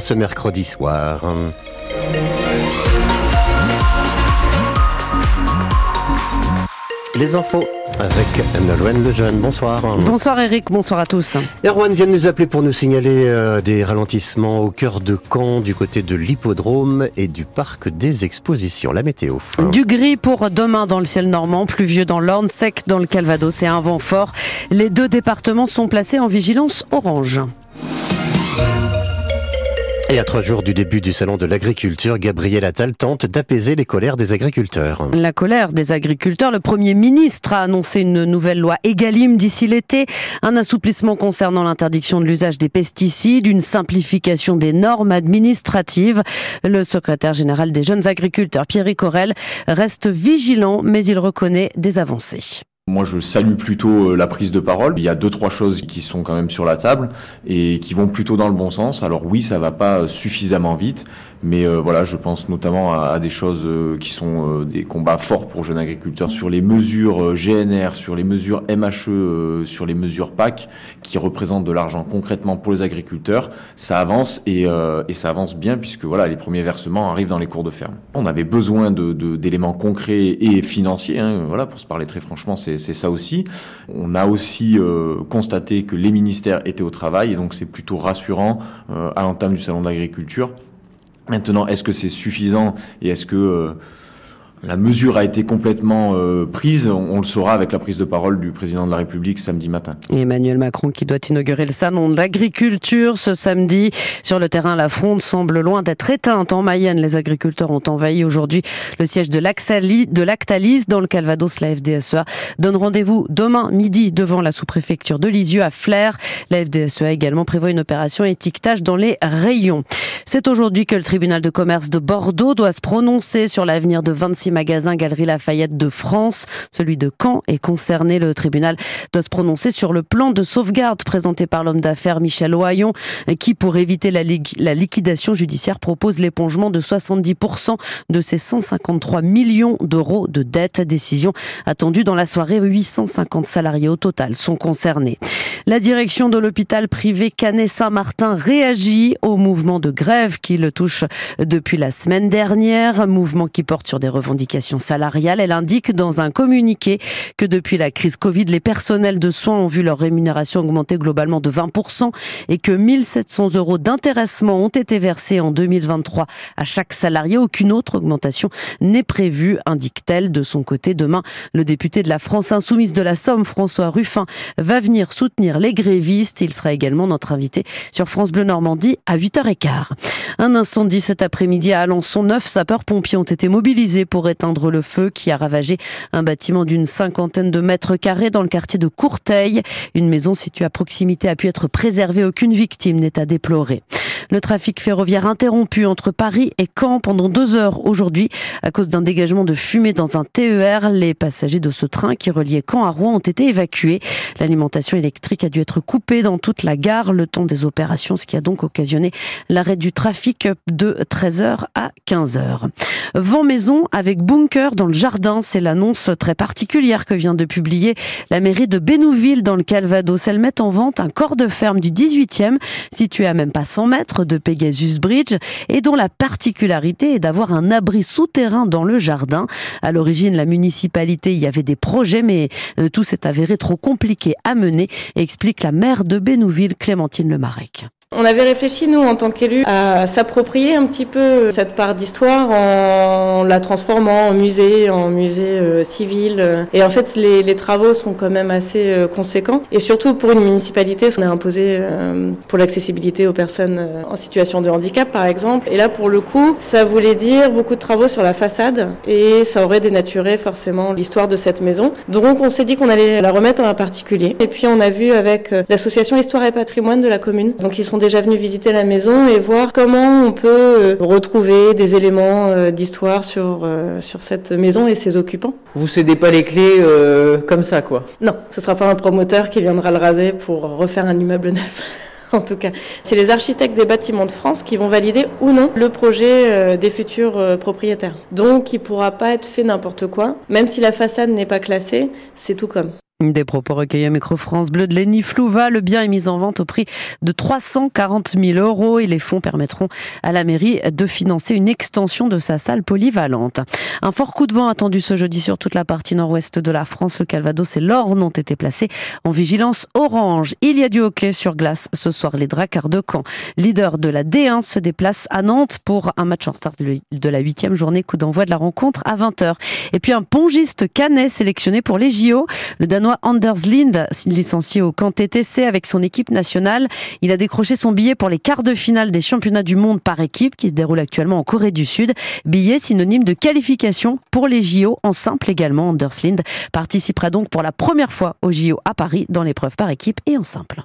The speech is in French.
ce mercredi soir. Les infos avec Nolwenn Lejeune. Bonsoir. Bonsoir Eric, bonsoir à tous. Erwan vient de nous appeler pour nous signaler euh, des ralentissements au cœur de Caen, du côté de l'hippodrome et du parc des expositions. La météo. Du gris pour demain dans le ciel normand, pluvieux dans l'Orne, sec dans le Calvados et un vent fort. Les deux départements sont placés en vigilance orange. Et à trois jours du début du salon de l'agriculture, Gabriel Attal tente d'apaiser les colères des agriculteurs. La colère des agriculteurs, le Premier ministre a annoncé une nouvelle loi Egalim d'ici l'été, un assouplissement concernant l'interdiction de l'usage des pesticides, une simplification des normes administratives. Le secrétaire général des jeunes agriculteurs, Pierre Corel, reste vigilant, mais il reconnaît des avancées. Moi, je salue plutôt euh, la prise de parole. Il y a deux, trois choses qui sont quand même sur la table et qui vont plutôt dans le bon sens. Alors oui, ça va pas suffisamment vite, mais euh, voilà, je pense notamment à, des choses euh, qui sont des combats forts pour jeunes agriculteurs sur les mesures GNR, sur les mesures MHE, sur les mesures PAC, qui représentent de l'argent concrètement pour les agriculteurs. Ça avance et, ça avance bien puisque voilà, les premiers versements arrivent dans les cours de ferme. On avait besoin d'éléments concrets et financiers. Hein, voilà, pour se parler très franchement, c'est c'est ça aussi. On a aussi euh, constaté que les ministères étaient au travail et donc c'est plutôt rassurant euh, à l'entame du salon d'agriculture. Maintenant, est-ce que c'est suffisant et est-ce que euh, la mesure a été complètement euh, prise. On, le saura avec la prise de parole du président de la République samedi matin. Emmanuel Macron qui doit inaugurer le salon de l'agriculture ce samedi. Sur le terrain, la fronde semble loin d'être éteinte. En Mayenne, les agriculteurs ont envahi aujourd'hui le siège de Lactalis dans le Calvados. La FDSEA donne rendez-vous demain midi devant la sous-préfecture de Lisieux à Flers. La FDSEA également prévoit une opération étiquetage dans les rayons. C'est aujourd'hui que le tribunal de commerce de Bordeaux doit se prononcer sur l'avenir de 26 magasins Galerie Lafayette de France. Celui de Caen est concerné. Le tribunal doit se prononcer sur le plan de sauvegarde présenté par l'homme d'affaires Michel Ohaillon, qui, pour éviter la, la liquidation judiciaire, propose l'épongement de 70% de ses 153 millions d'euros de dettes. Décision attendue dans la soirée. 850 salariés au total sont concernés. La direction de l'hôpital privé Canet-Saint-Martin réagit au mouvement de grève qui le touche depuis la semaine dernière. Mouvement qui porte sur des revendications salariales. Elle indique dans un communiqué que depuis la crise Covid, les personnels de soins ont vu leur rémunération augmenter globalement de 20% et que 1700 euros d'intéressement ont été versés en 2023 à chaque salarié. Aucune autre augmentation n'est prévue, indique-t-elle. De son côté, demain, le député de la France insoumise de la Somme, François Ruffin, va venir soutenir les grévistes. Il sera également notre invité sur France Bleu Normandie à 8h15. Un incendie cet après-midi à Alençon. Neuf sapeurs-pompiers ont été mobilisés pour éteindre le feu qui a ravagé un bâtiment d'une cinquantaine de mètres carrés dans le quartier de Courteil. Une maison située à proximité a pu être préservée. Aucune victime n'est à déplorer. Le trafic ferroviaire interrompu entre Paris et Caen pendant deux heures aujourd'hui à cause d'un dégagement de fumée dans un TER. Les passagers de ce train qui reliait Caen à Rouen ont été évacués. L'alimentation électrique a dû être coupée dans toute la gare le temps des opérations, ce qui a donc occasionné l'arrêt du trafic de 13h à 15h. Vent maison avec bunker dans le jardin, c'est l'annonce très particulière que vient de publier la mairie de Bénouville dans le Calvados. Elle met en vente un corps de ferme du 18e situé à même pas 100 mètres de Pegasus Bridge et dont la particularité est d'avoir un abri souterrain dans le jardin. À l'origine, la municipalité y avait des projets, mais euh, tout s'est avéré trop compliqué à mener, explique la maire de Bénouville, Clémentine Lemarec. On avait réfléchi, nous, en tant qu'élus, à s'approprier un petit peu cette part d'histoire en la transformant en musée, en musée euh, civil. Et en fait, les, les, travaux sont quand même assez euh, conséquents. Et surtout, pour une municipalité, on a imposé euh, pour l'accessibilité aux personnes en situation de handicap, par exemple. Et là, pour le coup, ça voulait dire beaucoup de travaux sur la façade et ça aurait dénaturé forcément l'histoire de cette maison. Donc, on s'est dit qu'on allait la remettre en un particulier. Et puis, on a vu avec l'association Histoire et Patrimoine de la commune. Donc, ils sont déjà venu visiter la maison et voir comment on peut euh, retrouver des éléments euh, d'histoire sur, euh, sur cette maison et ses occupants. Vous cédez pas les clés comme ça, quoi Non, ce sera pas un promoteur qui viendra le raser pour refaire un immeuble neuf. en tout cas. C'est les architectes des bâtiments de France qui vont valider ou non le projet des futurs propriétaires. Donc il ne pourra pas être fait n'importe quoi. Même si la façade n'est pas classée, c'est tout comme. Des propos recueillis à Micro France Bleu de Lenny Flouva. Le bien est mis en vente au prix de 340 000 euros et les fonds permettront à la mairie de financer une extension de sa salle polyvalente. Un fort coup de vent attendu ce jeudi sur toute la partie nord-ouest de la France. Le Calvados et l'Orne ont été placés en vigilance orange. Il y a du hockey sur glace ce soir. Les Dracards de Caen, leader de la D1, se déplacent à Nantes pour un match en retard de la huitième journée. Coup d'envoi de la rencontre à 20h. Et puis un pongiste canet sélectionné pour les JO. Le Anders Lind, licencié au camp TTC avec son équipe nationale. Il a décroché son billet pour les quarts de finale des championnats du monde par équipe qui se déroulent actuellement en Corée du Sud. Billet synonyme de qualification pour les JO en simple également. Anders Lind participera donc pour la première fois aux JO à Paris dans l'épreuve par équipe et en simple.